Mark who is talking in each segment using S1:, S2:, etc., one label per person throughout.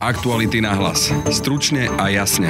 S1: Aktuality na hlas. Stručne a jasne.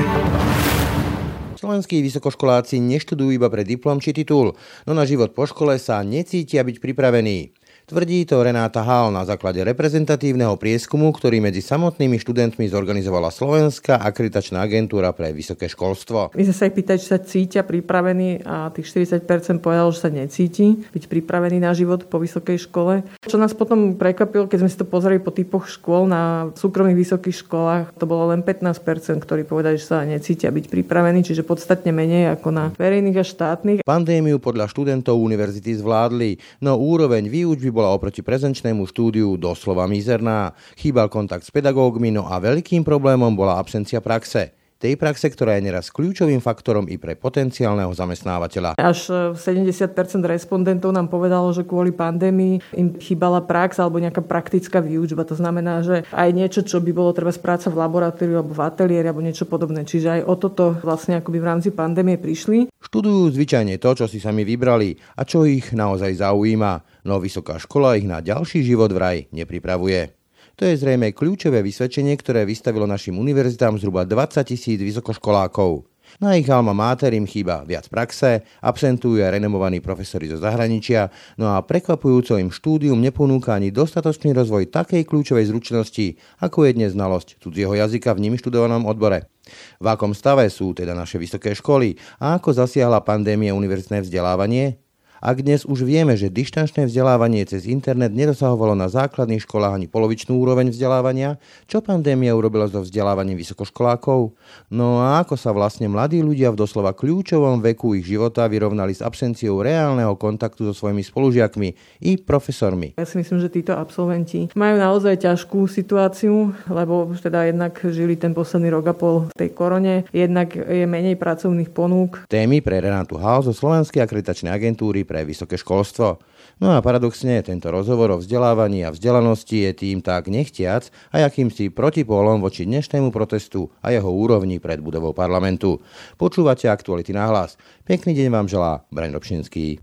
S2: Slovenskí vysokoškoláci neštudujú iba pre diplom či titul, no na život po škole sa necítia byť pripravení. Tvrdí to Renáta Hál na základe reprezentatívneho prieskumu, ktorý medzi samotnými študentmi zorganizovala Slovenská akreditačná agentúra pre vysoké školstvo.
S3: My sme sa ich pýtali, či sa cítia pripravení a tých 40% povedalo, že sa necíti byť pripravený na život po vysokej škole. Čo nás potom prekvapilo, keď sme si to pozreli po typoch škôl na súkromných vysokých školách, to bolo len 15%, ktorí povedali, že sa necítia byť pripravení, čiže podstatne menej ako na verejných a štátnych.
S2: Pandémiu podľa študentov univerzity zvládli, no úroveň výučby bola oproti prezenčnému štúdiu doslova mizerná. Chýbal kontakt s pedagógmi, no a veľkým problémom bola absencia praxe tej praxe, ktorá je neraz kľúčovým faktorom i pre potenciálneho zamestnávateľa.
S3: Až 70 e, respondentov nám povedalo, že kvôli pandémii im chýbala prax alebo nejaká praktická výučba. To znamená, že aj niečo, čo by bolo treba práca v laboratóriu alebo v ateliéri alebo niečo podobné. Čiže aj o toto vlastne akoby v rámci pandémie prišli.
S2: Študujú zvyčajne to, čo si sami vybrali a čo ich naozaj zaujíma, no vysoká škola ich na ďalší život vraj nepripravuje. To je zrejme kľúčové vysvedčenie, ktoré vystavilo našim univerzitám zhruba 20 tisíc vysokoškolákov. Na ich alma mater im chýba viac praxe, absentujú renomovaní profesori zo zahraničia, no a prekvapujúco im štúdium neponúka ani dostatočný rozvoj takej kľúčovej zručnosti, ako je dnes znalosť cudzieho jazyka v nimi študovanom odbore. V akom stave sú teda naše vysoké školy a ako zasiahla pandémia univerzitné vzdelávanie? Ak dnes už vieme, že dištančné vzdelávanie cez internet nedosahovalo na základných školách ani polovičnú úroveň vzdelávania, čo pandémia urobila so vzdelávaním vysokoškolákov? No a ako sa vlastne mladí ľudia v doslova kľúčovom veku ich života vyrovnali s absenciou reálneho kontaktu so svojimi spolužiakmi i profesormi?
S3: Ja si myslím, že títo absolventi majú naozaj ťažkú situáciu, lebo teda jednak žili ten posledný rok a pol v tej korone, jednak je menej pracovných ponúk.
S2: Témy pre Renátu Hal zo Slovenskej akreditačnej agentúry pre vysoké školstvo. No a paradoxne tento rozhovor o vzdelávaní a vzdelanosti je tým tak nechtiac a akýmsi protipólom voči dnešnému protestu a jeho úrovni pred budovou parlamentu. Počúvate aktuality na hlas. Pekný deň vám želá Braň Robšinský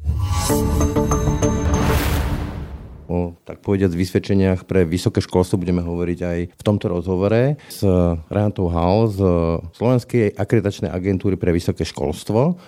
S2: o tak povediať vysvedčeniach pre vysoké školstvo budeme hovoriť aj v tomto rozhovore s Renatou Hall z Slovenskej akreditačnej agentúry pre vysoké školstvo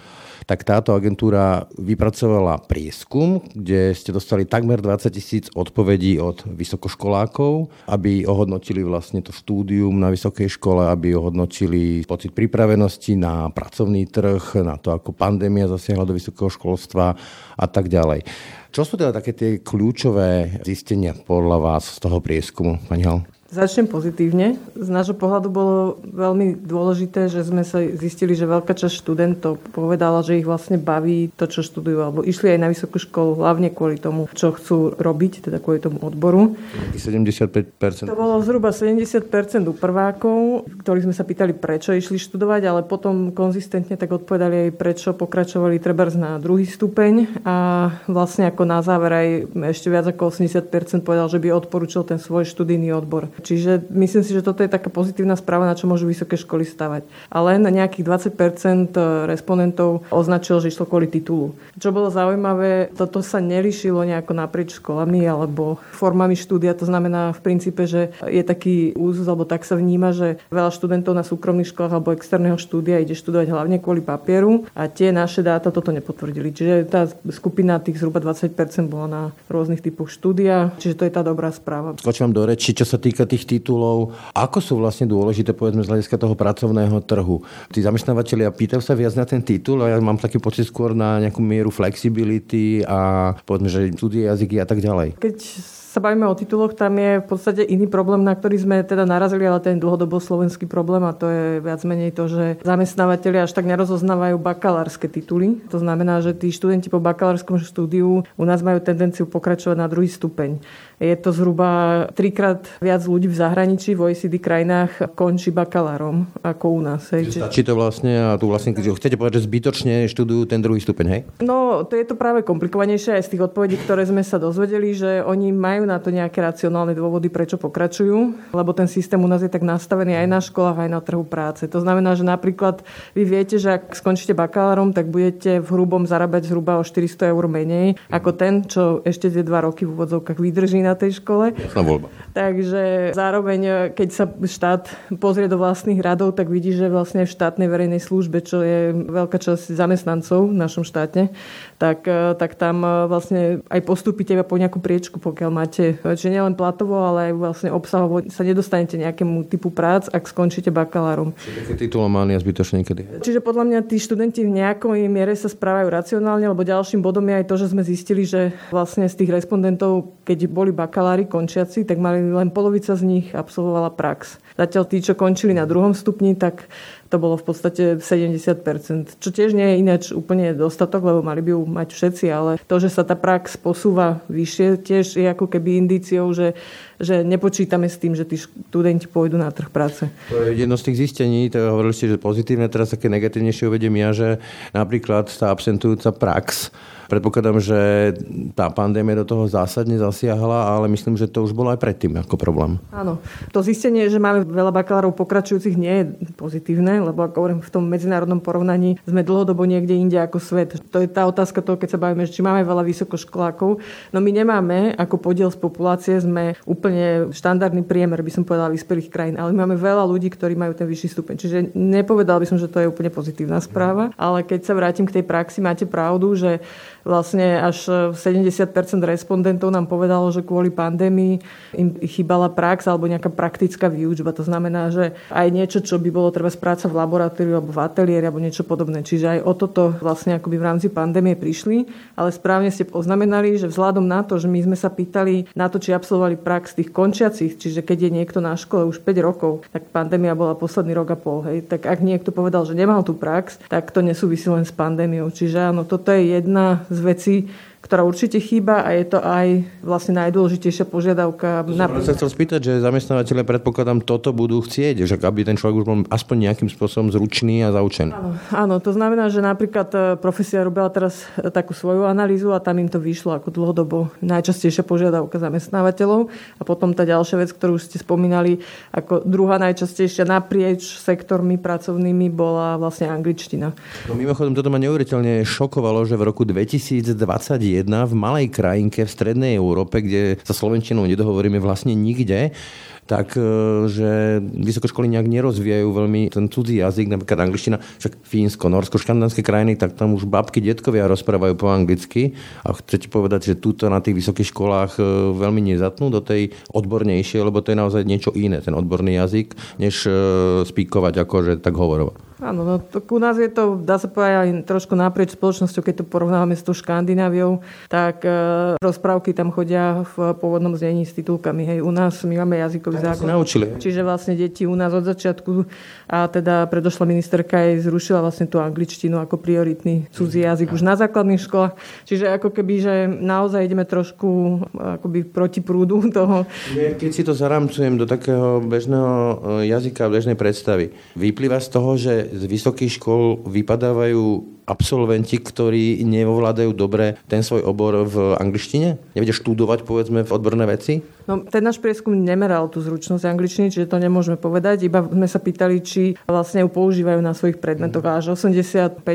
S2: tak táto agentúra vypracovala prieskum, kde ste dostali takmer 20 tisíc odpovedí od vysokoškolákov, aby ohodnotili vlastne to štúdium na vysokej škole, aby ohodnotili pocit pripravenosti na pracovný trh, na to, ako pandémia zasiahla do vysokého školstva a tak ďalej. Čo sú teda také tie kľúčové zistenia podľa vás z toho prieskumu, pani Hal?
S3: Začnem pozitívne. Z nášho pohľadu bolo veľmi dôležité, že sme sa zistili, že veľká časť študentov povedala, že ich vlastne baví to, čo študujú, alebo išli aj na vysokú školu hlavne kvôli tomu, čo chcú robiť, teda kvôli tomu odboru.
S2: 75%.
S3: To bolo zhruba 70% u prvákov, ktorých sme sa pýtali, prečo išli študovať, ale potom konzistentne tak odpovedali aj prečo pokračovali trebárs na druhý stupeň a vlastne ako na záver aj ešte viac ako 80% povedal, že by odporúčil ten svoj študijný odbor. Čiže myslím si, že toto je taká pozitívna správa, na čo môžu vysoké školy stavať. A len nejakých 20% respondentov označilo, že išlo kvôli titulu. Čo bolo zaujímavé, toto sa nerišilo nejako naprieč školami alebo formami štúdia. To znamená v princípe, že je taký úzus, alebo tak sa vníma, že veľa študentov na súkromných školách alebo externého štúdia ide študovať hlavne kvôli papieru a tie naše dáta toto nepotvrdili. Čiže tá skupina tých zhruba 20% bola na rôznych typoch štúdia, čiže to je tá dobrá správa.
S2: Skočím do reči, čo sa týka tých titulov. Ako sú vlastne dôležité, povedzme, z hľadiska toho pracovného trhu? Tí zamestnávateľia pýtajú sa viac na ten titul a ja mám taký pocit skôr na nejakú mieru flexibility a povedzme, že cudzie jazyky a tak ďalej.
S3: Keď sa bavíme o tituloch, tam je v podstate iný problém, na ktorý sme teda narazili, ale ten dlhodobo slovenský problém a to je viac menej to, že zamestnávateľi až tak nerozoznávajú bakalárske tituly. To znamená, že tí študenti po bakalárskom štúdiu u nás majú tendenciu pokračovať na druhý stupeň. Je to zhruba trikrát viac ľudí v zahraničí, v OECD krajinách končí bakalárom ako u nás.
S2: Hej. Či to vlastne, a tu vlastne, keď chcete povedať, že zbytočne študujú ten druhý stupeň, hej?
S3: No, to je to práve komplikovanejšie aj z tých odpovedí, ktoré sme sa dozvedeli, že oni majú na to nejaké racionálne dôvody, prečo pokračujú, lebo ten systém u nás je tak nastavený aj na školách, aj na trhu práce. To znamená, že napríklad vy viete, že ak skončíte bakalárom, tak budete v hrubom zarábať zhruba o 400 eur menej ako ten, čo ešte tie dva roky v úvodzovkách vydrží na tej škole.
S2: Jasná voľba.
S3: Takže zároveň, keď sa štát pozrie do vlastných radov, tak vidí, že vlastne v štátnej verejnej službe, čo je veľká časť zamestnancov v našom štáte, tak, tak tam vlastne aj postúpite iba po nejakú priečku, pokiaľ máte, že nielen platovo, ale aj vlastne obsahovo sa nedostanete nejakému typu prác, ak skončíte bakalárom.
S2: Titulománia zbytočne niekedy.
S3: Čiže podľa mňa tí študenti v nejakej miere sa správajú racionálne, lebo ďalším bodom je aj to, že sme zistili, že vlastne z tých respondentov, keď boli bakalári končiaci, tak mali len polovica z nich absolvovala prax. Zatiaľ tí, čo končili na druhom stupni, tak to bolo v podstate 70%, čo tiež nie je ináč úplne dostatok, lebo mali by ju mať všetci, ale to, že sa tá prax posúva vyššie, tiež je ako keby indíciou, že, že nepočítame s tým, že tí študenti pôjdu na trh práce.
S2: To je jedno z tých zistení, to hovorili ste, že pozitívne, teraz také negatívnejšie uvediem ja, že napríklad tá absentujúca prax Predpokladám, že tá pandémia do toho zásadne zasiahla, ale myslím, že to už bolo aj predtým ako problém.
S3: Áno. To zistenie, že máme veľa bakalárov pokračujúcich, nie je pozitívne, lebo ako hovorím, v tom medzinárodnom porovnaní sme dlhodobo niekde inde ako svet. To je tá otázka toho, keď sa bavíme, či máme veľa vysokoškolákov. No my nemáme, ako podiel z populácie sme úplne štandardný priemer, by som povedala, vyspelých krajín, ale máme veľa ľudí, ktorí majú ten vyšší stupeň. Čiže nepovedal by som, že to je úplne pozitívna správa, ale keď sa vrátim k tej praxi, máte pravdu, že Vlastne až 70% respondentov nám povedalo, že kvôli pandémii im chýbala prax alebo nejaká praktická výučba. To znamená, že aj niečo, čo by bolo treba práca v laboratóriu alebo v ateliéri alebo niečo podobné. Čiže aj o toto vlastne akoby v rámci pandémie prišli, ale správne ste poznamenali, že vzhľadom na to, že my sme sa pýtali na to, či absolvovali prax tých končiacich, čiže keď je niekto na škole už 5 rokov, tak pandémia bola posledný rok a pol. Hej. Tak ak niekto povedal, že nemal tú prax, tak to nesúvisí len s pandémiou. Čiže áno, toto je jedna z vecí, ktorá určite chýba a je to aj vlastne najdôležitejšia požiadavka.
S2: Na... Som sa chcel spýtať, že zamestnávateľe predpokladám toto budú chcieť, že aby ten človek už bol aspoň nejakým spôsobom zručný a zaučený.
S3: Áno, áno, to znamená, že napríklad e, profesia robila teraz e, takú svoju analýzu a tam im to vyšlo ako dlhodobo najčastejšia požiadavka zamestnávateľov. A potom tá ďalšia vec, ktorú ste spomínali, ako druhá najčastejšia naprieč sektormi pracovnými bola vlastne angličtina.
S2: No mimochodom, toto ma neuveriteľne šokovalo, že v roku 2020 v malej krajinke v strednej Európe, kde sa slovenčinou nedohovoríme vlastne nikde, tak e, že vysokoškoly nejak nerozvíjajú veľmi ten cudzí jazyk, napríklad angličtina, však Fínsko, Norsko, škandinávské krajiny, tak tam už babky, detkovia rozprávajú po anglicky a chcete povedať, že túto na tých vysokých školách e, veľmi nezatnú do tej odbornejšie, lebo to je naozaj niečo iné, ten odborný jazyk, než e, spíkovať akože tak hovorovať.
S3: Áno, no to u nás je to, dá sa povedať, aj trošku naprieč spoločnosťou, keď to porovnávame s tou Škandináviou, tak e, rozprávky tam chodia v pôvodnom znení s titulkami. Hej, u nás my máme jazykový zákon.
S2: Naučili.
S3: Čiže vlastne deti u nás od začiatku a teda predošla ministerka aj zrušila vlastne tú angličtinu ako prioritný cudzí jazyk už na základných školách. Čiže ako keby, že naozaj ideme trošku akoby proti prúdu toho.
S2: Keď si to zaramcujem do takého bežného e, jazyka, bežnej predstavy, vyplýva z toho, že z vysokých škôl vypadávajú absolventi, ktorí neovládajú dobre ten svoj obor v angličtine? Nevedia študovať, povedzme, v odborné veci?
S3: No, ten náš prieskum nemeral tú zručnosť angličtiny, čiže to nemôžeme povedať. Iba sme sa pýtali, či vlastne ju používajú na svojich predmetoch. A až 85%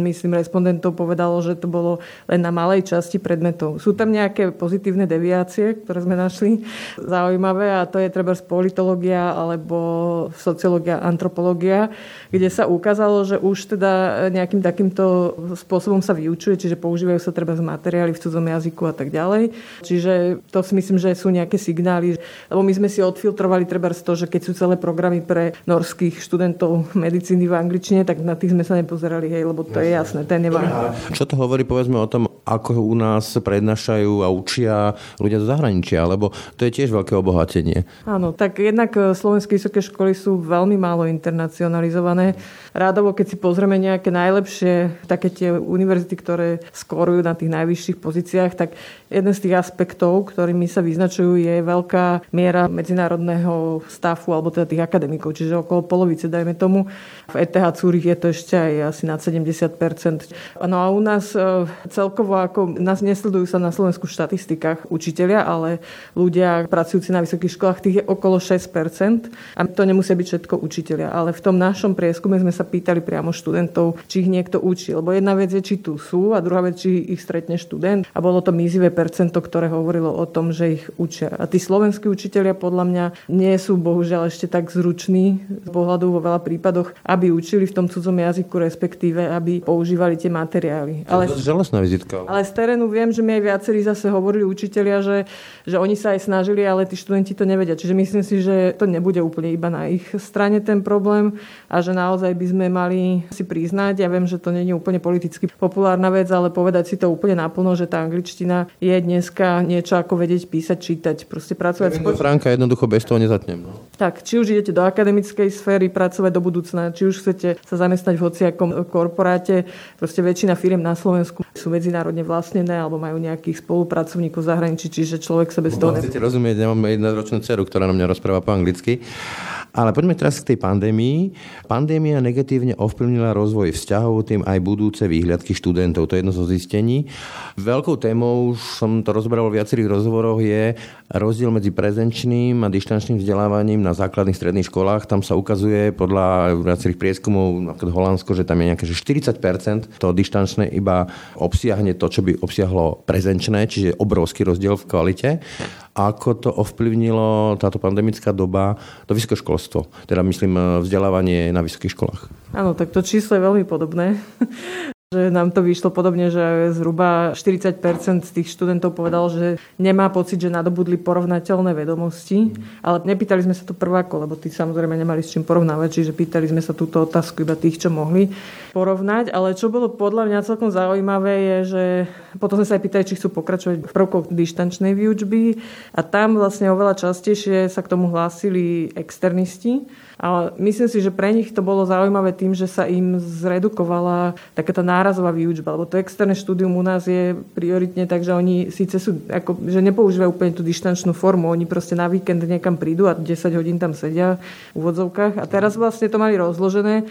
S3: myslím respondentov povedalo, že to bolo len na malej časti predmetov. Sú tam nejaké pozitívne deviácie, ktoré sme našli zaujímavé a to je treba politológia alebo sociológia, antropológia, kde sa ukázalo, že už teda nejakým takýmto takýmto spôsobom sa vyučuje, čiže používajú sa treba z materiály v cudzom jazyku a tak ďalej. Čiže to si myslím, že sú nejaké signály, lebo my sme si odfiltrovali treba z toho, že keď sú celé programy pre norských študentov medicíny v angličtine, tak na tých sme sa nepozerali, hej, lebo to jasné. je jasné, ten nemá.
S2: Čo to hovorí povedzme o tom, ako u nás prednášajú a učia ľudia zo zahraničia, lebo to je tiež veľké obohatenie.
S3: Áno, tak jednak e, slovenské vysoké školy sú veľmi málo internacionalizované. Rádovo, keď si pozrieme nejaké najlepšie také tie univerzity, ktoré skorujú na tých najvyšších pozíciách, tak jeden z tých aspektov, ktorými sa vyznačujú, je veľká miera medzinárodného stafu alebo teda tých akademikov, čiže okolo polovice, dajme tomu. V ETH Zurich je to ešte aj asi nad 70% No a u nás e, celkovo ako nás nesledujú sa na Slovensku v štatistikách učiteľia, ale ľudia pracujúci na vysokých školách, tých je okolo 6% A to nemusia byť všetko učiteľia, ale v tom našom prieskume sme sa pýtali priamo študentov, či ich niekto učí. Lebo jedna vec je, či tu sú a druhá vec, či ich stretne študent. A bolo to mizivé percento, ktoré hovorilo o tom, že ich učia. A tí slovenskí učiteľia podľa mňa nie sú bohužiaľ ešte tak zruční z pohľadu vo veľa prípadoch, aby učili v tom cudzom jazyku, respektíve aby používali tie materiály.
S2: Ale, železná vizitka.
S3: Ale z terénu viem, že mi aj viacerí zase hovorili učiteľia, že, že oni sa aj snažili, ale tí študenti to nevedia. Čiže myslím si, že to nebude úplne iba na ich strane ten problém a že naozaj by sme mali si priznať, ja viem, že to nie je úplne politicky populárna vec, ale povedať si to úplne naplno, že tá angličtina je dneska niečo ako vedieť písať, čítať, proste pracovať.
S2: Ja Franka jednoducho bez toho nezatnem. No.
S3: Tak, či už idete do akademickej sféry pracovať do budúcna, či už chcete sa zamestnať v hociakom korporáte, proste väčšina firiem na Slovensku sú medzinárodne vlastnené alebo majú nejakých spolupracovníkov v zahraničí, čiže človek sa bez toho...
S2: Chcete rozumieť, ja mám jednoročnú dceru, ktorá na mňa rozpráva po anglicky. Ale poďme teraz k tej pandémii. Pandémia negatívne ovplyvnila rozvoj vzťahov, tým aj budúce výhľadky študentov. To je jedno zo zistení. Veľkou témou, už som to rozberal v viacerých rozhovoroch, je rozdiel medzi prezenčným a dištančným vzdelávaním na základných stredných školách. Tam sa ukazuje podľa viacerých prieskumov, napríklad Holandsko, že tam je nejaké že 40% to dištančné iba obsiahne to, čo by obsiahlo prezenčné, čiže obrovský rozdiel v kvalite ako to ovplyvnilo táto pandemická doba to vysokoškolstvo, teda myslím eh, vzdelávanie na vysokých školách.
S3: Áno, tak to číslo je veľmi podobné. Že nám to vyšlo podobne, že zhruba 40 z tých študentov povedal, že nemá pocit, že nadobudli porovnateľné vedomosti. Ale nepýtali sme sa to prváko, lebo tí samozrejme nemali s čím porovnávať, čiže pýtali sme sa túto otázku iba tých, čo mohli porovnať. Ale čo bolo podľa mňa celkom zaujímavé je, že potom sme sa aj pýtali, či chcú pokračovať v prvkoch dištančnej výučby a tam vlastne oveľa častejšie sa k tomu hlásili externisti ale myslím si, že pre nich to bolo zaujímavé tým, že sa im zredukovala takáto nárazová výučba, lebo to externé štúdium u nás je prioritne tak, že oni síce sú, ako, že nepoužívajú úplne tú dištančnú formu, oni proste na víkend niekam prídu a 10 hodín tam sedia v úvodzovkách. A teraz vlastne to mali rozložené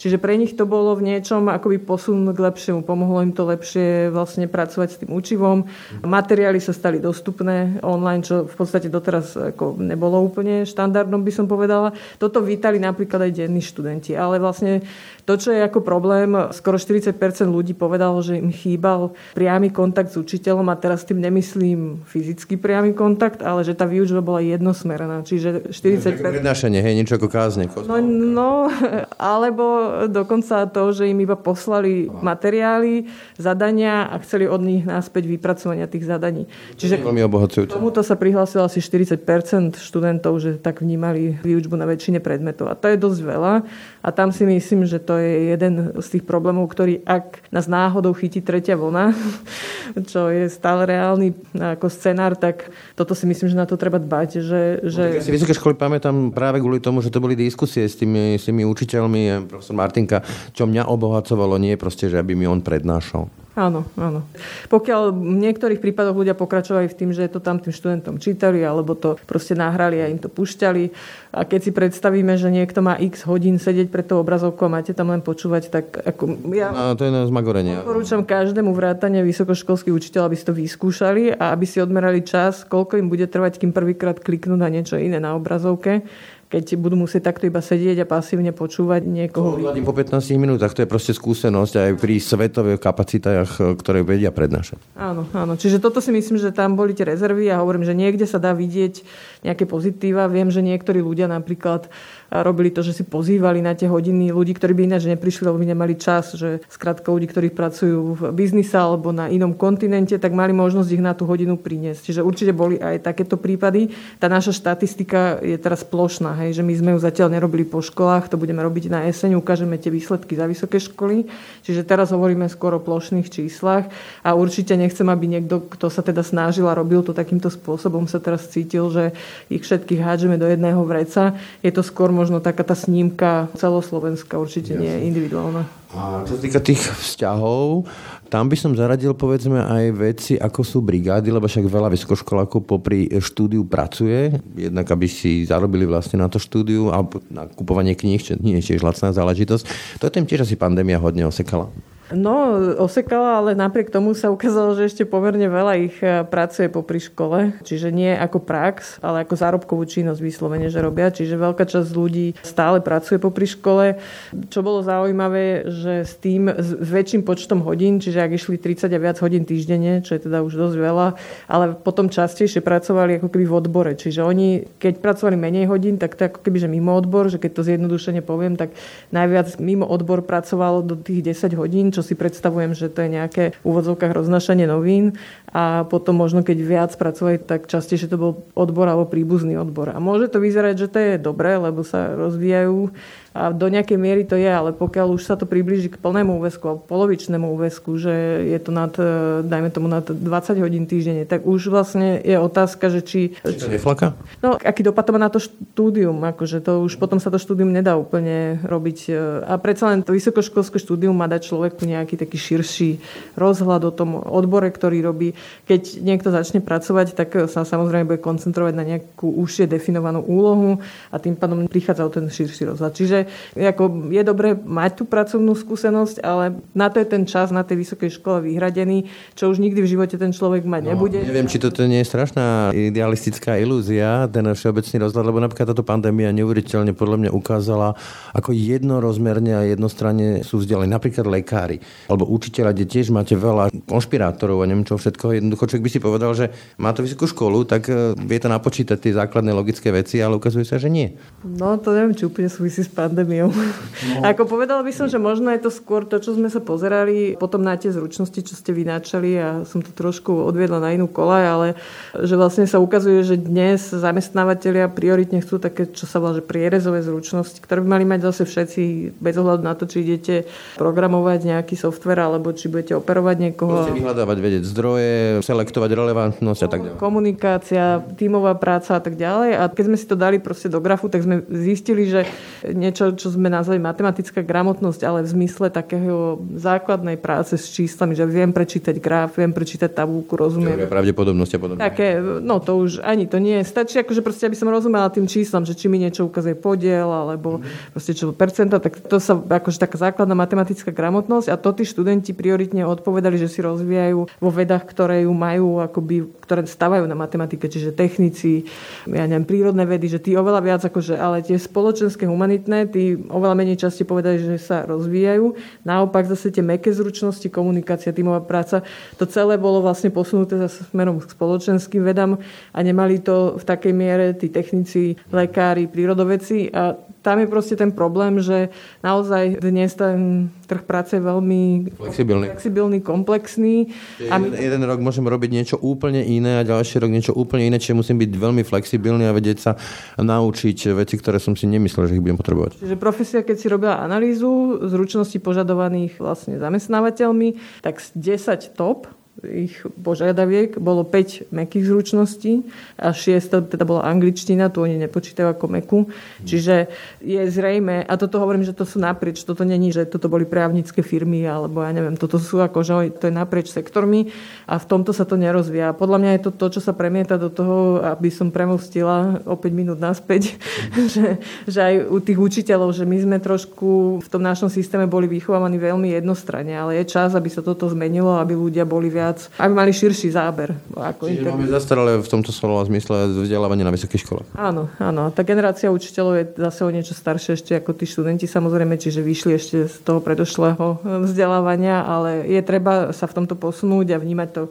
S3: Čiže pre nich to bolo v niečom akoby posun k lepšiemu. Pomohlo im to lepšie vlastne pracovať s tým učivom. Materiály sa stali dostupné online, čo v podstate doteraz ako nebolo úplne štandardom, by som povedala. Toto vítali napríklad aj denní študenti. Ale vlastne to, čo je ako problém, skoro 40% ľudí povedalo, že im chýbal priamy kontakt s učiteľom a teraz tým nemyslím fyzický priamy kontakt, ale že tá výučba bola jednosmerná. Čiže 40%...
S2: Prednášanie, hej, niečo ako kázne.
S3: No, no, alebo dokonca to, že im iba poslali materiály, zadania a chceli od nich náspäť vypracovania tých zadaní.
S2: Čiže veľmi obohacujúce.
S3: Tomuto sa prihlásilo asi 40% študentov, že tak vnímali výučbu na väčšine predmetov. A to je dosť veľa. A tam si myslím, že to je jeden z tých problémov, ktorý ak nás náhodou chytí tretia vlna, čo je stále reálny ako scenár, tak toto si myslím, že na to treba dbať. Že, že...
S2: Ja si vysoké školy pamätám práve kvôli tomu, že to boli diskusie s tými, s tými učiteľmi, profesor Martinka, čo mňa obohacovalo, nie proste, že aby mi on prednášal.
S3: Áno, áno. Pokiaľ v niektorých prípadoch ľudia pokračovali v tým, že to tam tým študentom čítali, alebo to proste nahrali a im to pušťali. A keď si predstavíme, že niekto má x hodín sedieť pred tou obrazovkou a máte tam len počúvať, tak ako ja
S2: no, to je na zmagorenie.
S3: Odporúčam každému vrátane vysokoškolských učiteľov, aby si to vyskúšali a aby si odmerali čas, koľko im bude trvať, kým prvýkrát kliknú na niečo iné na obrazovke keď budú musieť takto iba sedieť a pasívne počúvať niekoho.
S2: To po 15 minútach, to je proste skúsenosť aj pri svetových kapacitách, ktoré vedia prednášať.
S3: Áno, áno. Čiže toto si myslím, že tam boli tie rezervy a hovorím, že niekde sa dá vidieť nejaké pozitíva. Viem, že niektorí ľudia napríklad robili to, že si pozývali na tie hodiny ľudí, ktorí by ináč neprišli, lebo by nemali čas, že skrátka ľudí, ktorí pracujú v biznise alebo na inom kontinente, tak mali možnosť ich na tú hodinu priniesť. Čiže určite boli aj takéto prípady. Tá naša štatistika je teraz plošná, hej, že my sme ju zatiaľ nerobili po školách, to budeme robiť na jeseň, ukážeme tie výsledky za vysoké školy. Čiže teraz hovoríme skoro o plošných číslach a určite nechcem, aby niekto, kto sa teda snažil a robil to takýmto spôsobom, sa teraz cítil, že ich všetkých hádžeme do jedného vreca. Je to skôr možno taká tá snímka celoslovenská, určite Jasne. nie individuálna.
S2: A čo sa týka tých vzťahov, tam by som zaradil povedzme aj veci, ako sú brigády, lebo však veľa vysokoškolákov popri štúdiu pracuje, jednak aby si zarobili vlastne na to štúdiu alebo na kupovanie kníh, čo nie je tiež lacná záležitosť. To je tým tiež asi pandémia hodne osekala.
S3: No, osekala, ale napriek tomu sa ukázalo, že ešte pomerne veľa ich e, pracuje popri škole. Čiže nie ako prax, ale ako zárobkovú činnosť vyslovene, že robia. Čiže veľká časť ľudí stále pracuje popri škole. Čo bolo zaujímavé, že s tým, s väčším počtom hodín, čiže ak išli 30 a viac hodín týždenne, čo je teda už dosť veľa, ale potom častejšie pracovali ako keby v odbore. Čiže oni, keď pracovali menej hodín, tak to ako keby, že mimo odbor, že keď to zjednodušene poviem, tak najviac mimo odbor pracovalo do tých 10 hodín, čo čo si predstavujem, že to je nejaké v úvodzovkách roznašanie novín a potom možno keď viac pracovali, tak častejšie to bol odbor alebo príbuzný odbor. A môže to vyzerať, že to je dobré, lebo sa rozvíjajú a do nejakej miery to je, ale pokiaľ už sa to priblíži k plnému úvesku alebo polovičnému úvesku, že je to nad, e, dajme tomu nad 20 hodín týždenne, tak už vlastne je otázka, že či...
S2: Či to neflaka?
S3: No, aký dopad to má na to štúdium, akože to už potom sa to štúdium nedá úplne robiť. E, a predsa len to vysokoškolské štúdium má dať človeku nejaký taký širší rozhľad o tom odbore, ktorý robí. Keď niekto začne pracovať, tak sa samozrejme bude koncentrovať na nejakú užšie definovanú úlohu a tým pádom prichádza o ten širší rozhľad. Čiže ako je dobré mať tú pracovnú skúsenosť, ale na to je ten čas na tej vysokej škole vyhradený, čo už nikdy v živote ten človek mať no, nebude.
S2: Neviem, či toto nie je strašná idealistická ilúzia, ten všeobecný rozhľad, lebo napríklad táto pandémia neuveriteľne podľa mňa ukázala, ako jednorozmerne a jednostranne sú vzdelení. Napríklad lekári alebo učiteľa, kde tiež máte veľa konšpirátorov a neviem čo všetko. Jednoducho človek by si povedal, že má to vysokú školu, tak e, vie to napočítať tie základné logické veci, ale ukazuje sa, že nie.
S3: No to neviem, či úplne súvisí s pandémiou. No. Ako povedala by som, že možno je to skôr to, čo sme sa pozerali potom na tie zručnosti, čo ste vynáčali a som to trošku odviedla na inú kolaj, ale že vlastne sa ukazuje, že dnes zamestnávateľia prioritne chcú také, čo sa volá, že prierezové zručnosti, ktoré by mali mať zase všetci bez ohľadu na to, či idete programovať nejaký software alebo či budete operovať niekoho.
S2: Musíte vyhľadávať, vedieť zdroje, selektovať relevantnosť a tak ďalej.
S3: Komunikácia, tímová práca a tak ďalej. A keď sme si to dali proste do grafu, tak sme zistili, že niečo niečo, čo sme nazvali matematická gramotnosť, ale v zmysle takého základnej práce s číslami, že viem prečítať graf, viem prečítať tabulku, rozumiem.
S2: Teória pravdepodobnosti a podobne.
S3: Také, no to už ani to nie. Stačí akože proste, aby som rozumela tým číslam, že či mi niečo ukazuje podiel, alebo mm. proste čo percenta, tak to sa akože taká základná matematická gramotnosť a to tí študenti prioritne odpovedali, že si rozvíjajú vo vedách, ktoré ju majú, akoby, ktoré stavajú na matematike, čiže technici, ja neviem, prírodné vedy, že tí oveľa viac akože, ale tie spoločenské humanitné, tí oveľa menej časti povedali, že sa rozvíjajú. Naopak zase tie meké zručnosti, komunikácia, tímová práca, to celé bolo vlastne posunuté zase smerom k spoločenským vedám a nemali to v takej miere tí technici, lekári, prírodoveci a tam je proste ten problém, že naozaj dnes ten trh práce je veľmi
S2: flexibilný,
S3: flexibilný komplexný.
S2: A my... jeden, jeden rok môžem robiť niečo úplne iné a ďalší rok niečo úplne iné, čiže musím byť veľmi flexibilný a vedieť sa naučiť veci, ktoré som si nemyslel, že ich budem potrebovať.
S3: Čiže profesia, keď si robila analýzu zručnosti požadovaných vlastne zamestnávateľmi, tak 10 top ich požiadaviek bolo 5 mekých zručností a 6 teda bola angličtina, tu oni nepočítajú ako meku. Čiže je zrejme, a toto hovorím, že to sú naprieč, toto není, že toto boli právnické firmy, alebo ja neviem, toto sú ako, že to je naprieč sektormi a v tomto sa to nerozvíja. Podľa mňa je to to, čo sa premieta do toho, aby som premostila o 5 minút naspäť, že, že aj u tých učiteľov, že my sme trošku v tom našom systéme boli vychovávaní veľmi jednostranne, ale je čas, aby sa toto zmenilo, aby ľudia boli viac viac, aby mali širší záber.
S2: Ako Čiže máme zastaralé v tomto slova zmysle vzdelávanie na vysokých školách.
S3: Áno, áno. Tá generácia učiteľov je zase o niečo staršie ešte ako tí študenti samozrejme, čiže vyšli ešte z toho predošlého vzdelávania, ale je treba sa v tomto posunúť a vnímať to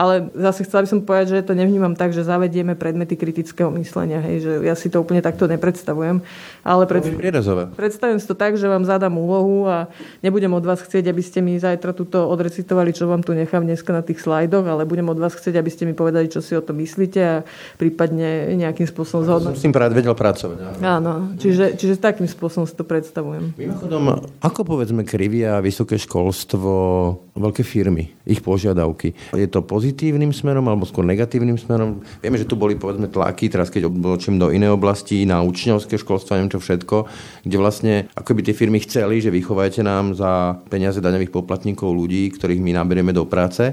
S3: ale zase chcela by som povedať, že to nevnímam tak, že zavedieme predmety kritického myslenia. Hej, že ja si to úplne takto nepredstavujem. Ale
S2: pred...
S3: predstavujem si to tak, že vám zadám úlohu a nebudem od vás chcieť, aby ste mi zajtra túto odrecitovali, čo vám tu nechám dneska dneska na tých slajdoch, ale budem od vás chcieť, aby ste mi povedali, čo si o tom myslíte a prípadne nejakým spôsobom zhodnúť.
S2: Som s tým práve vedel pracovať.
S3: Áno, čiže, čiže takým spôsobom si to predstavujem.
S2: Mimochodom, ako povedzme krivia vysoké školstvo, veľké firmy, ich požiadavky? Je to pozitívnym smerom alebo skôr negatívnym smerom? Vieme, že tu boli povedzme tlaky, teraz keď odbočím do inej oblasti, na učňovské školstvo, neviem čo všetko, kde vlastne ako by tie firmy chceli, že vychovajte nám za peniaze daňových poplatníkov ľudí, ktorých my naberieme do práce.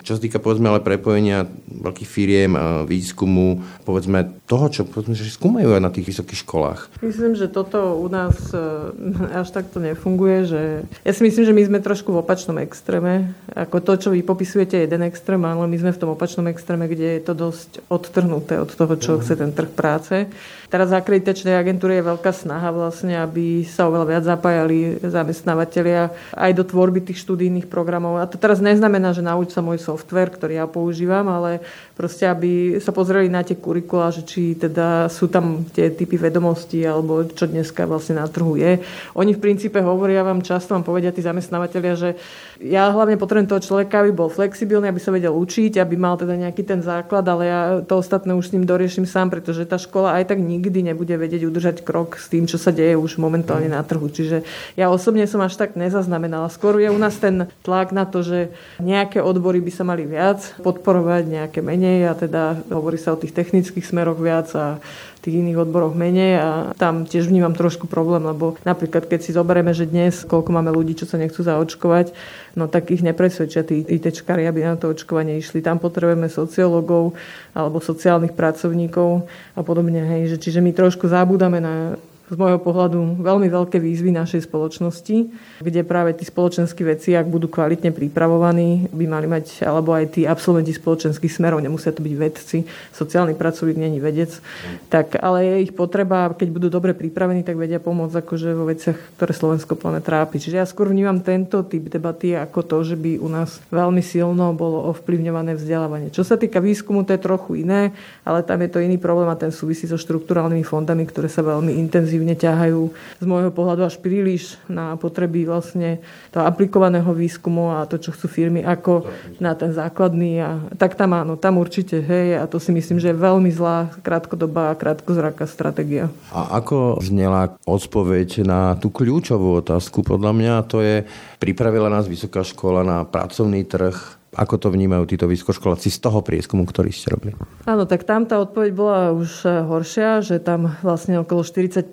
S2: Čo sa týka povedzme ale prepojenia veľkých firiem, výskumu, povedzme toho, čo povedzme, že skúmajú aj na tých vysokých školách.
S3: Myslím, že toto u nás e, až takto nefunguje, že ja si myslím, že my sme trošku v opačnom extréme. Ako to, čo vy popisujete, je jeden extrém, ale my sme v tom opačnom extréme, kde je to dosť odtrhnuté od toho, čo chce ten trh práce. Teraz akreditačnej agentúry je veľká snaha vlastne, aby sa oveľa viac zapájali zamestnávateľia aj do tvorby tých študijných programov. A to teraz neznamená, že nauč sa môj software, ktorý ja používam, ale proste, aby sa pozreli na tie kurikula, že či teda sú tam tie typy vedomostí, alebo čo dneska vlastne na trhu je. Oni v princípe hovoria vám často, vám povedia tí zamestnávateľia, že ja hlavne potrebujem toho človeka, aby bol flexibilný, aby sa vedel učiť, aby mal teda nejaký ten základ, ale ja to ostatné už s ním doriešim sám, pretože tá škola aj tak nikdy nebude vedieť udržať krok s tým, čo sa deje už momentálne na trhu. Čiže ja osobne som až tak nezaznamenala. Skôr je u nás ten tlak na to, že nejaké odbory by sa mali viac podporovať, nejaké menej a teda hovorí sa o tých technických smeroch viac a tých iných odboroch menej a tam tiež vnímam trošku problém, lebo napríklad keď si zoberieme, že dnes koľko máme ľudí, čo sa nechcú zaočkovať, no tak ich nepresvedčia tí ITčkári, aby na to očkovanie išli. Tam potrebujeme sociológov alebo sociálnych pracovníkov a podobne. Hej. Že, čiže my trošku zabúdame na z môjho pohľadu veľmi veľké výzvy našej spoločnosti, kde práve tí spoločenskí veci, ak budú kvalitne pripravovaní, by mali mať, alebo aj tí absolventi spoločenských smerov, nemusia to byť vedci, sociálny pracovník není vedec, tak ale je ich potreba, keď budú dobre pripravení, tak vedia pomôcť akože vo veciach, ktoré Slovensko plne trápi. Čiže ja skôr vnímam tento typ debaty ako to, že by u nás veľmi silno bolo ovplyvňované vzdelávanie. Čo sa týka výskumu, to je trochu iné, ale tam je to iný problém a ten súvisí so štruktúralnými fondami, ktoré sa veľmi intenzívne intenzívne ťahajú z môjho pohľadu až príliš na potreby vlastne toho aplikovaného výskumu a to, čo chcú firmy, ako na ten základný. A tak tam áno, tam určite, hej, a to si myslím, že je veľmi zlá krátkodobá a krátkozraká stratégia.
S2: A ako znela odpoveď na tú kľúčovú otázku, podľa mňa, to je, pripravila nás vysoká škola na pracovný trh, ako to vnímajú títo vysokoškoláci z toho prieskumu, ktorý ste robili?
S3: Áno, tak tam tá odpoveď bola už horšia, že tam vlastne okolo 40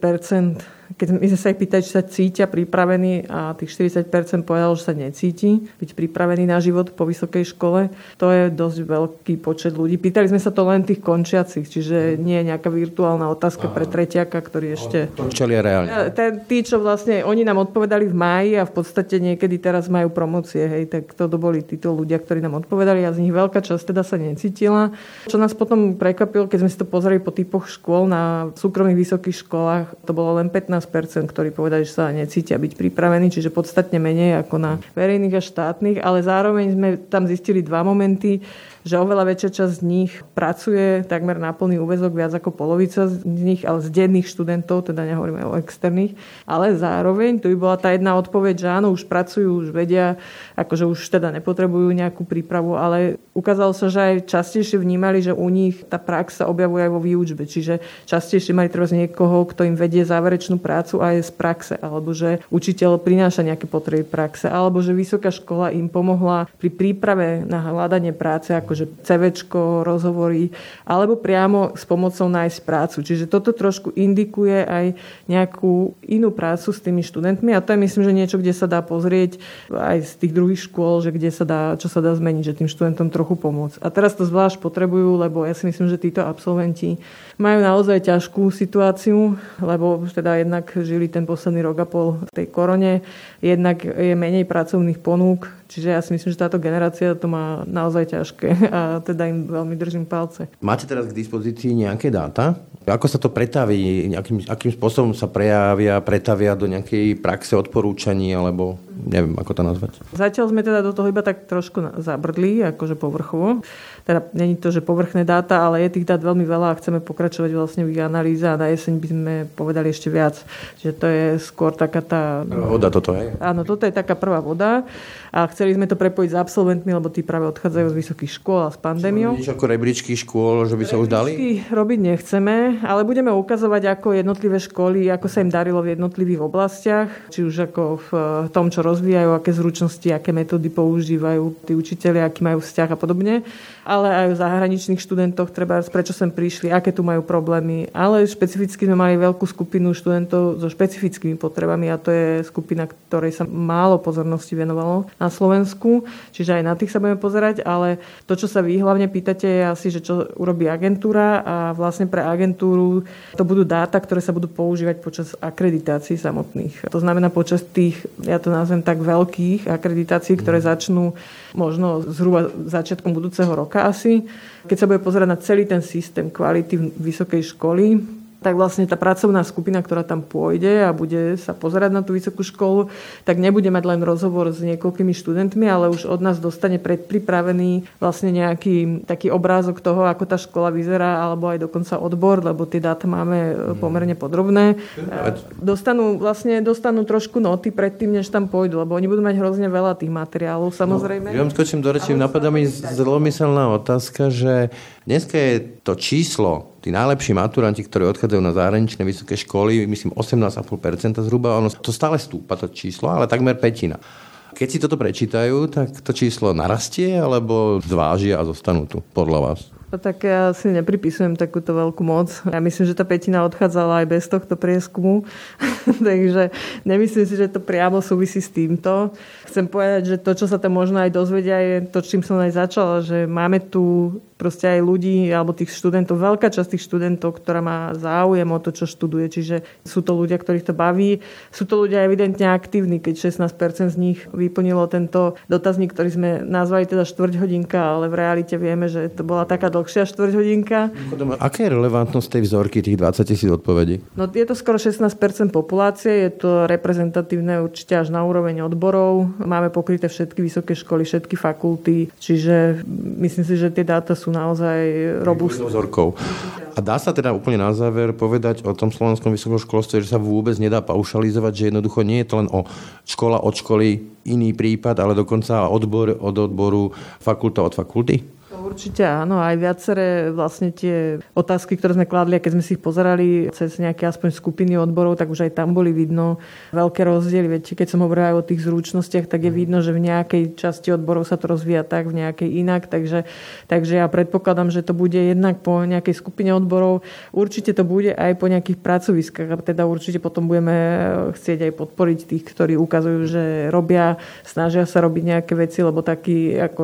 S3: keď sme sa ich pýtali, či sa cítia pripravení a tých 40% povedalo, že sa necíti byť pripravený na život po vysokej škole. To je dosť veľký počet ľudí. Pýtali sme sa to len tých končiacich, čiže nie je nejaká virtuálna otázka Aha. pre tretiaka, ktorý ešte...
S2: Čelia reálne.
S3: Tí, čo vlastne, oni nám odpovedali v máji a v podstate niekedy teraz majú promocie, hej, tak to boli títo ľudia, ktorí nám odpovedali a z nich veľká časť teda sa necítila. Čo nás potom prekvapilo, keď sme si to pozreli po typoch škôl na súkromných vysokých školách, to bolo len 15 ktorí povedali, že sa necítia byť pripravení, čiže podstatne menej ako na verejných a štátnych, ale zároveň sme tam zistili dva momenty že oveľa väčšia časť z nich pracuje takmer na plný úvezok, viac ako polovica z nich, ale z denných študentov, teda nehovoríme o externých. Ale zároveň tu by bola tá jedna odpoveď, že áno, už pracujú, už vedia, akože už teda nepotrebujú nejakú prípravu, ale ukázalo sa, že aj častejšie vnímali, že u nich tá prax sa objavuje aj vo výučbe. Čiže častejšie mali treba niekoho, kto im vedie záverečnú prácu aj z praxe, alebo že učiteľ prináša nejaké potreby praxe, alebo že vysoká škola im pomohla pri príprave na hľadanie práce, ako akože CVčko, rozhovory, alebo priamo s pomocou nájsť prácu. Čiže toto trošku indikuje aj nejakú inú prácu s tými študentmi a to je myslím, že niečo, kde sa dá pozrieť aj z tých druhých škôl, že kde sa dá, čo sa dá zmeniť, že tým študentom trochu pomôcť. A teraz to zvlášť potrebujú, lebo ja si myslím, že títo absolventi majú naozaj ťažkú situáciu, lebo teda jednak žili ten posledný rok a pol v tej korone, jednak je menej pracovných ponúk, čiže ja si myslím, že táto generácia to má naozaj ťažké a teda im veľmi držím palce.
S2: Máte teraz k dispozícii nejaké dáta? Ako sa to pretaví? Akým, akým spôsobom sa prejavia, pretavia do nejakej praxe odporúčaní alebo Neviem, ako to nazvať.
S3: Zatiaľ sme teda do toho iba tak trošku zabrdli, akože povrchovo. Teda není to, že povrchné dáta, ale je tých dát veľmi veľa a chceme pokračovať vlastne v ich analýze a na jeseň by sme povedali ešte viac. Čiže to je skôr taká tá...
S2: Voda toto, je?
S3: Áno, toto je taká prvá voda a chceli sme to prepojiť s absolventmi, lebo tí práve odchádzajú z vysokých škôl a s pandémiou.
S2: Nič ako rebríčky škôl, že by sa už dali?
S3: robiť nechceme, ale budeme ukazovať, ako jednotlivé školy, ako sa im darilo v jednotlivých oblastiach, či už ako v tom, čo rozvíjajú, aké zručnosti, aké metódy používajú tí učiteľi, aký majú vzťah a podobne ale aj o zahraničných študentoch, treba prečo sem prišli, aké tu majú problémy. Ale špecificky sme mali veľkú skupinu študentov so špecifickými potrebami a to je skupina, ktorej sa málo pozornosti venovalo na Slovensku, čiže aj na tých sa budeme pozerať, ale to, čo sa vy hlavne pýtate, je asi, že čo urobí agentúra a vlastne pre agentúru to budú dáta, ktoré sa budú používať počas akreditácií samotných. To znamená počas tých, ja to nazvem tak, veľkých akreditácií, ktoré mhm. začnú možno zhruba začiatkom budúceho roka asi. Keď sa bude pozerať na celý ten systém kvality vysokej školy, tak vlastne tá pracovná skupina, ktorá tam pôjde a bude sa pozerať na tú vysokú školu, tak nebude mať len rozhovor s niekoľkými študentmi, ale už od nás dostane predpripravený vlastne nejaký taký obrázok toho, ako tá škola vyzerá, alebo aj dokonca odbor, lebo tie dáta máme e, pomerne podrobné. Dostanú, vlastne dostanú trošku noty predtým, než tam pôjdu, lebo oni budú mať hrozne veľa tých materiálov, samozrejme.
S2: No, ja skočím do rečí, napadá mi zlomyselná otázka, že dneska je to číslo tí najlepší maturanti, ktorí odchádzajú na zahraničné vysoké školy, myslím 18,5% zhruba, ono to stále stúpa to číslo, ale takmer petina. Keď si toto prečítajú, tak to číslo narastie alebo zvážia a zostanú tu, podľa vás?
S3: Tak ja si nepripisujem takúto veľkú moc. Ja myslím, že tá petina odchádzala aj bez tohto prieskumu, takže nemyslím si, že to priamo súvisí s týmto. Chcem povedať, že to, čo sa tam možno aj dozvedia, je to, čím som aj začala, že máme tu proste aj ľudí alebo tých študentov, veľká časť tých študentov, ktorá má záujem o to, čo študuje. Čiže sú to ľudia, ktorých to baví. Sú to ľudia evidentne aktívni, keď 16% z nich vyplnilo tento dotazník, ktorý sme nazvali teda štvrť hodinka, ale v realite vieme, že to bola taká dlhšia štvrť hodinka.
S2: Aká je relevantnosť tej vzorky, tých 20 tisíc odpovedí?
S3: No je to skoro 16% populácie, je to reprezentatívne určite až na úroveň odborov. Máme pokryté všetky vysoké školy, všetky fakulty, čiže myslím si, že tie dáta sú sú naozaj robustné.
S2: A dá sa teda úplne na záver povedať o tom slovenskom vysokoškolstve, že sa vôbec nedá paušalizovať, že jednoducho nie je to len o škola od školy iný prípad, ale dokonca odbor od odboru, fakulta od fakulty?
S3: Určite áno, aj viaceré vlastne tie otázky, ktoré sme kladli a keď sme si ich pozerali cez nejaké aspoň skupiny odborov, tak už aj tam boli vidno veľké rozdiely. Viete, keď som hovorila aj o tých zručnostiach, tak je mhm. vidno, že v nejakej časti odborov sa to rozvíja tak, v nejakej inak. Takže, takže ja predpokladám, že to bude jednak po nejakej skupine odborov. Určite to bude aj po nejakých pracoviskách. A teda určite potom budeme chcieť aj podporiť tých, ktorí ukazujú, že robia, snažia sa robiť nejaké veci, lebo takí ako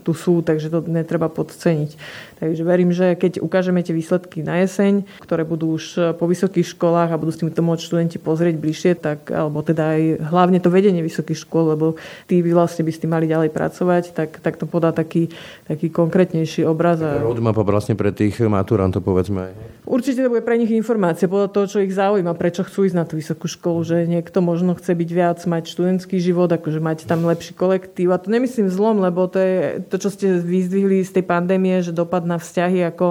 S3: tu sú, takže to netreba netreba podceniť. Takže verím, že keď ukážeme tie výsledky na jeseň, ktoré budú už po vysokých školách a budú s týmto môcť študenti pozrieť bližšie, tak, alebo teda aj hlavne to vedenie vysokých škôl, lebo tí by vlastne by s tým mali ďalej pracovať, tak, tak to podá taký, taký konkrétnejší obraz. A...
S2: Roadmap vlastne pre tých maturantov, povedzme aj.
S3: Určite to bude pre nich informácia podľa toho, čo ich zaujíma, prečo chcú ísť na tú vysokú školu, že niekto možno chce byť viac, mať študentský život, akože mať tam lepší kolektív. A to nemyslím zlom, lebo to je to, čo ste vyzdvihli z tej pandémie, že dopad na vzťahy, ako,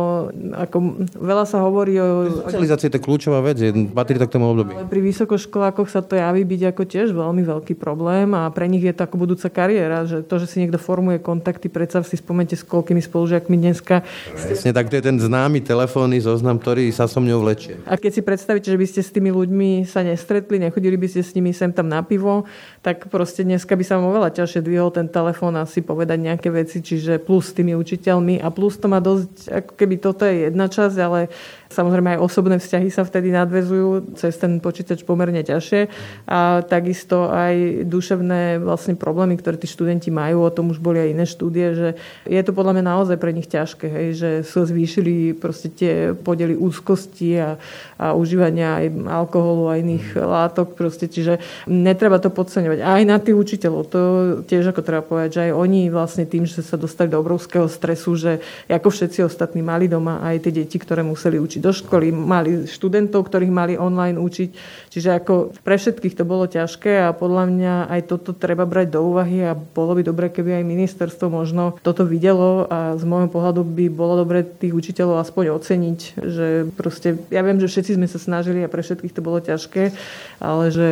S3: ako veľa sa hovorí o...
S2: Socializácia je to kľúčová vec, patrí tak tomu období.
S3: Ale pri vysokoškolákoch sa to javí byť ako tiež veľmi veľký problém a pre nich je to ako budúca kariéra, že to, že si niekto formuje kontakty, predsa si spomente s koľkými spolužiakmi dneska.
S2: Presne, tak to je ten známy telefónny zoznam, ktorý sa so mňou vlečie.
S3: A keď si predstavíte, že by ste s tými ľuďmi sa nestretli, nechodili by ste s nimi sem tam na pivo, tak proste dneska by sa mu veľa ťažšie dvihol ten telefón a si povedať nejaké veci, čiže plus s tými učiteľmi a plus to má dosť, ako keby toto je jedna časť, ale Samozrejme aj osobné vzťahy sa vtedy nadvezujú cez ten počítač pomerne ťažšie a takisto aj duševné vlastne problémy, ktoré tí študenti majú, o tom už boli aj iné štúdie, že je to podľa mňa naozaj pre nich ťažké, hej, že sa zvýšili proste tie podely úzkosti a, a užívania aj alkoholu a iných látok, proste, čiže netreba to podceňovať. Aj na tých učiteľov, to tiež ako treba povedať, že aj oni vlastne tým, že sa dostali do obrovského stresu, že ako všetci ostatní mali doma aj tie deti, ktoré museli učiť do školy, mali študentov, ktorých mali online učiť. Čiže ako pre všetkých to bolo ťažké a podľa mňa aj toto treba brať do úvahy a bolo by dobre, keby aj ministerstvo možno toto videlo a z môjho pohľadu by bolo dobre tých učiteľov aspoň oceniť, že proste, ja viem, že všetci sme sa snažili a pre všetkých to bolo ťažké, ale že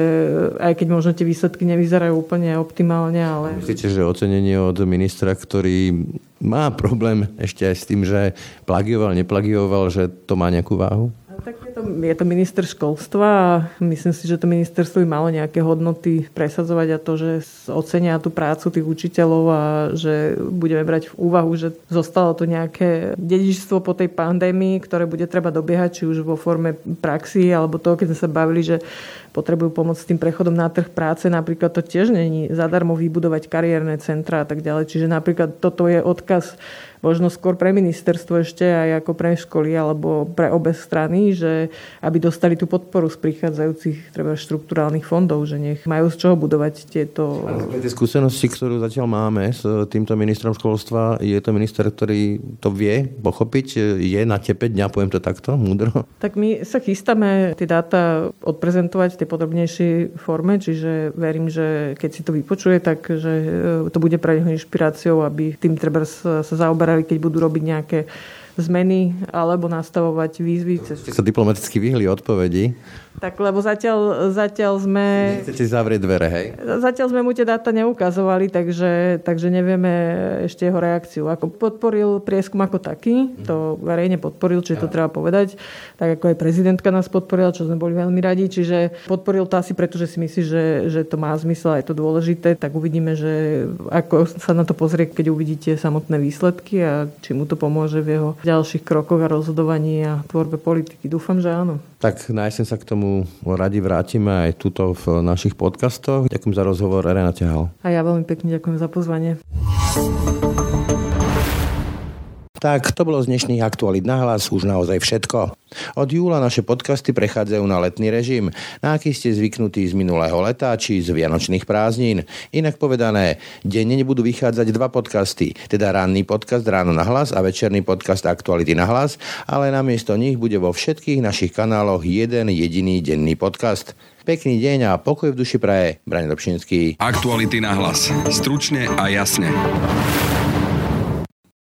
S3: aj keď možno tie výsledky nevyzerajú úplne optimálne, ale...
S2: Myslíte, že ocenenie od ministra, ktorý má problém ešte aj s tým, že plagioval, neplagioval, že to má nejakú váhu?
S3: Tak je to, je to minister školstva a myslím si, že to ministerstvo by malo nejaké hodnoty presadzovať a to, že ocenia tú prácu tých učiteľov a že budeme brať v úvahu, že zostalo to nejaké dedičstvo po tej pandémii, ktoré bude treba dobiehať, či už vo forme praxi alebo toho, keď sme sa bavili, že potrebujú pomoc s tým prechodom na trh práce. Napríklad to tiež není zadarmo vybudovať kariérne centra a tak ďalej. Čiže napríklad toto je odkaz možno skôr pre ministerstvo ešte aj ako pre školy alebo pre obe strany, že aby dostali tú podporu z prichádzajúcich treba štruktúrálnych fondov, že nech majú z čoho budovať tieto...
S2: Tie skúsenosti, ktorú zatiaľ máme s týmto ministrom školstva, je to minister, ktorý to vie pochopiť, je na tepe dňa, poviem to takto, múdro?
S3: Tak my sa chystáme tie dáta odprezentovať v tej podrobnejšej forme, čiže verím, že keď si to vypočuje, tak že to bude pre neho inšpiráciou, aby tým treba sa zaoberať pripraví, keď budú robiť nejaké zmeny alebo nastavovať výzvy.
S2: Ste sa diplomaticky vyhli odpovedi.
S3: Tak lebo zatiaľ, zatiaľ sme...
S2: Nechcete zavrieť dvere, hej?
S3: Zatiaľ sme mu tie dáta neukazovali, takže, takže nevieme ešte jeho reakciu. Ako podporil prieskum ako taký, to verejne podporil, čiže to treba povedať. Tak ako aj prezidentka nás podporila, čo sme boli veľmi radi. Čiže podporil to asi preto, že si myslí, že, že to má zmysel a je to dôležité. Tak uvidíme, že ako sa na to pozrie, keď uvidíte samotné výsledky a či mu to pomôže v jeho ďalších krokoch a rozhodovaní a tvorbe politiky. Dúfam, že áno.
S2: Tak na sa k tomu radi vrátime aj tuto v našich podcastoch. Ďakujem za rozhovor, Arena Ťahal.
S3: A ja veľmi pekne ďakujem za pozvanie.
S2: Tak to bolo z dnešných aktualít na hlas už naozaj všetko. Od júla naše podcasty prechádzajú na letný režim, na aký ste zvyknutí z minulého leta či z vianočných prázdnin. Inak povedané, denne nebudú vychádzať dva podcasty, teda ranný podcast Ráno na hlas a večerný podcast Aktuality na hlas, ale namiesto nich bude vo všetkých našich kanáloch jeden jediný denný podcast. Pekný deň a pokoj v duši praje. Brane Dobšinský.
S1: Aktuality na hlas. Stručne a jasne.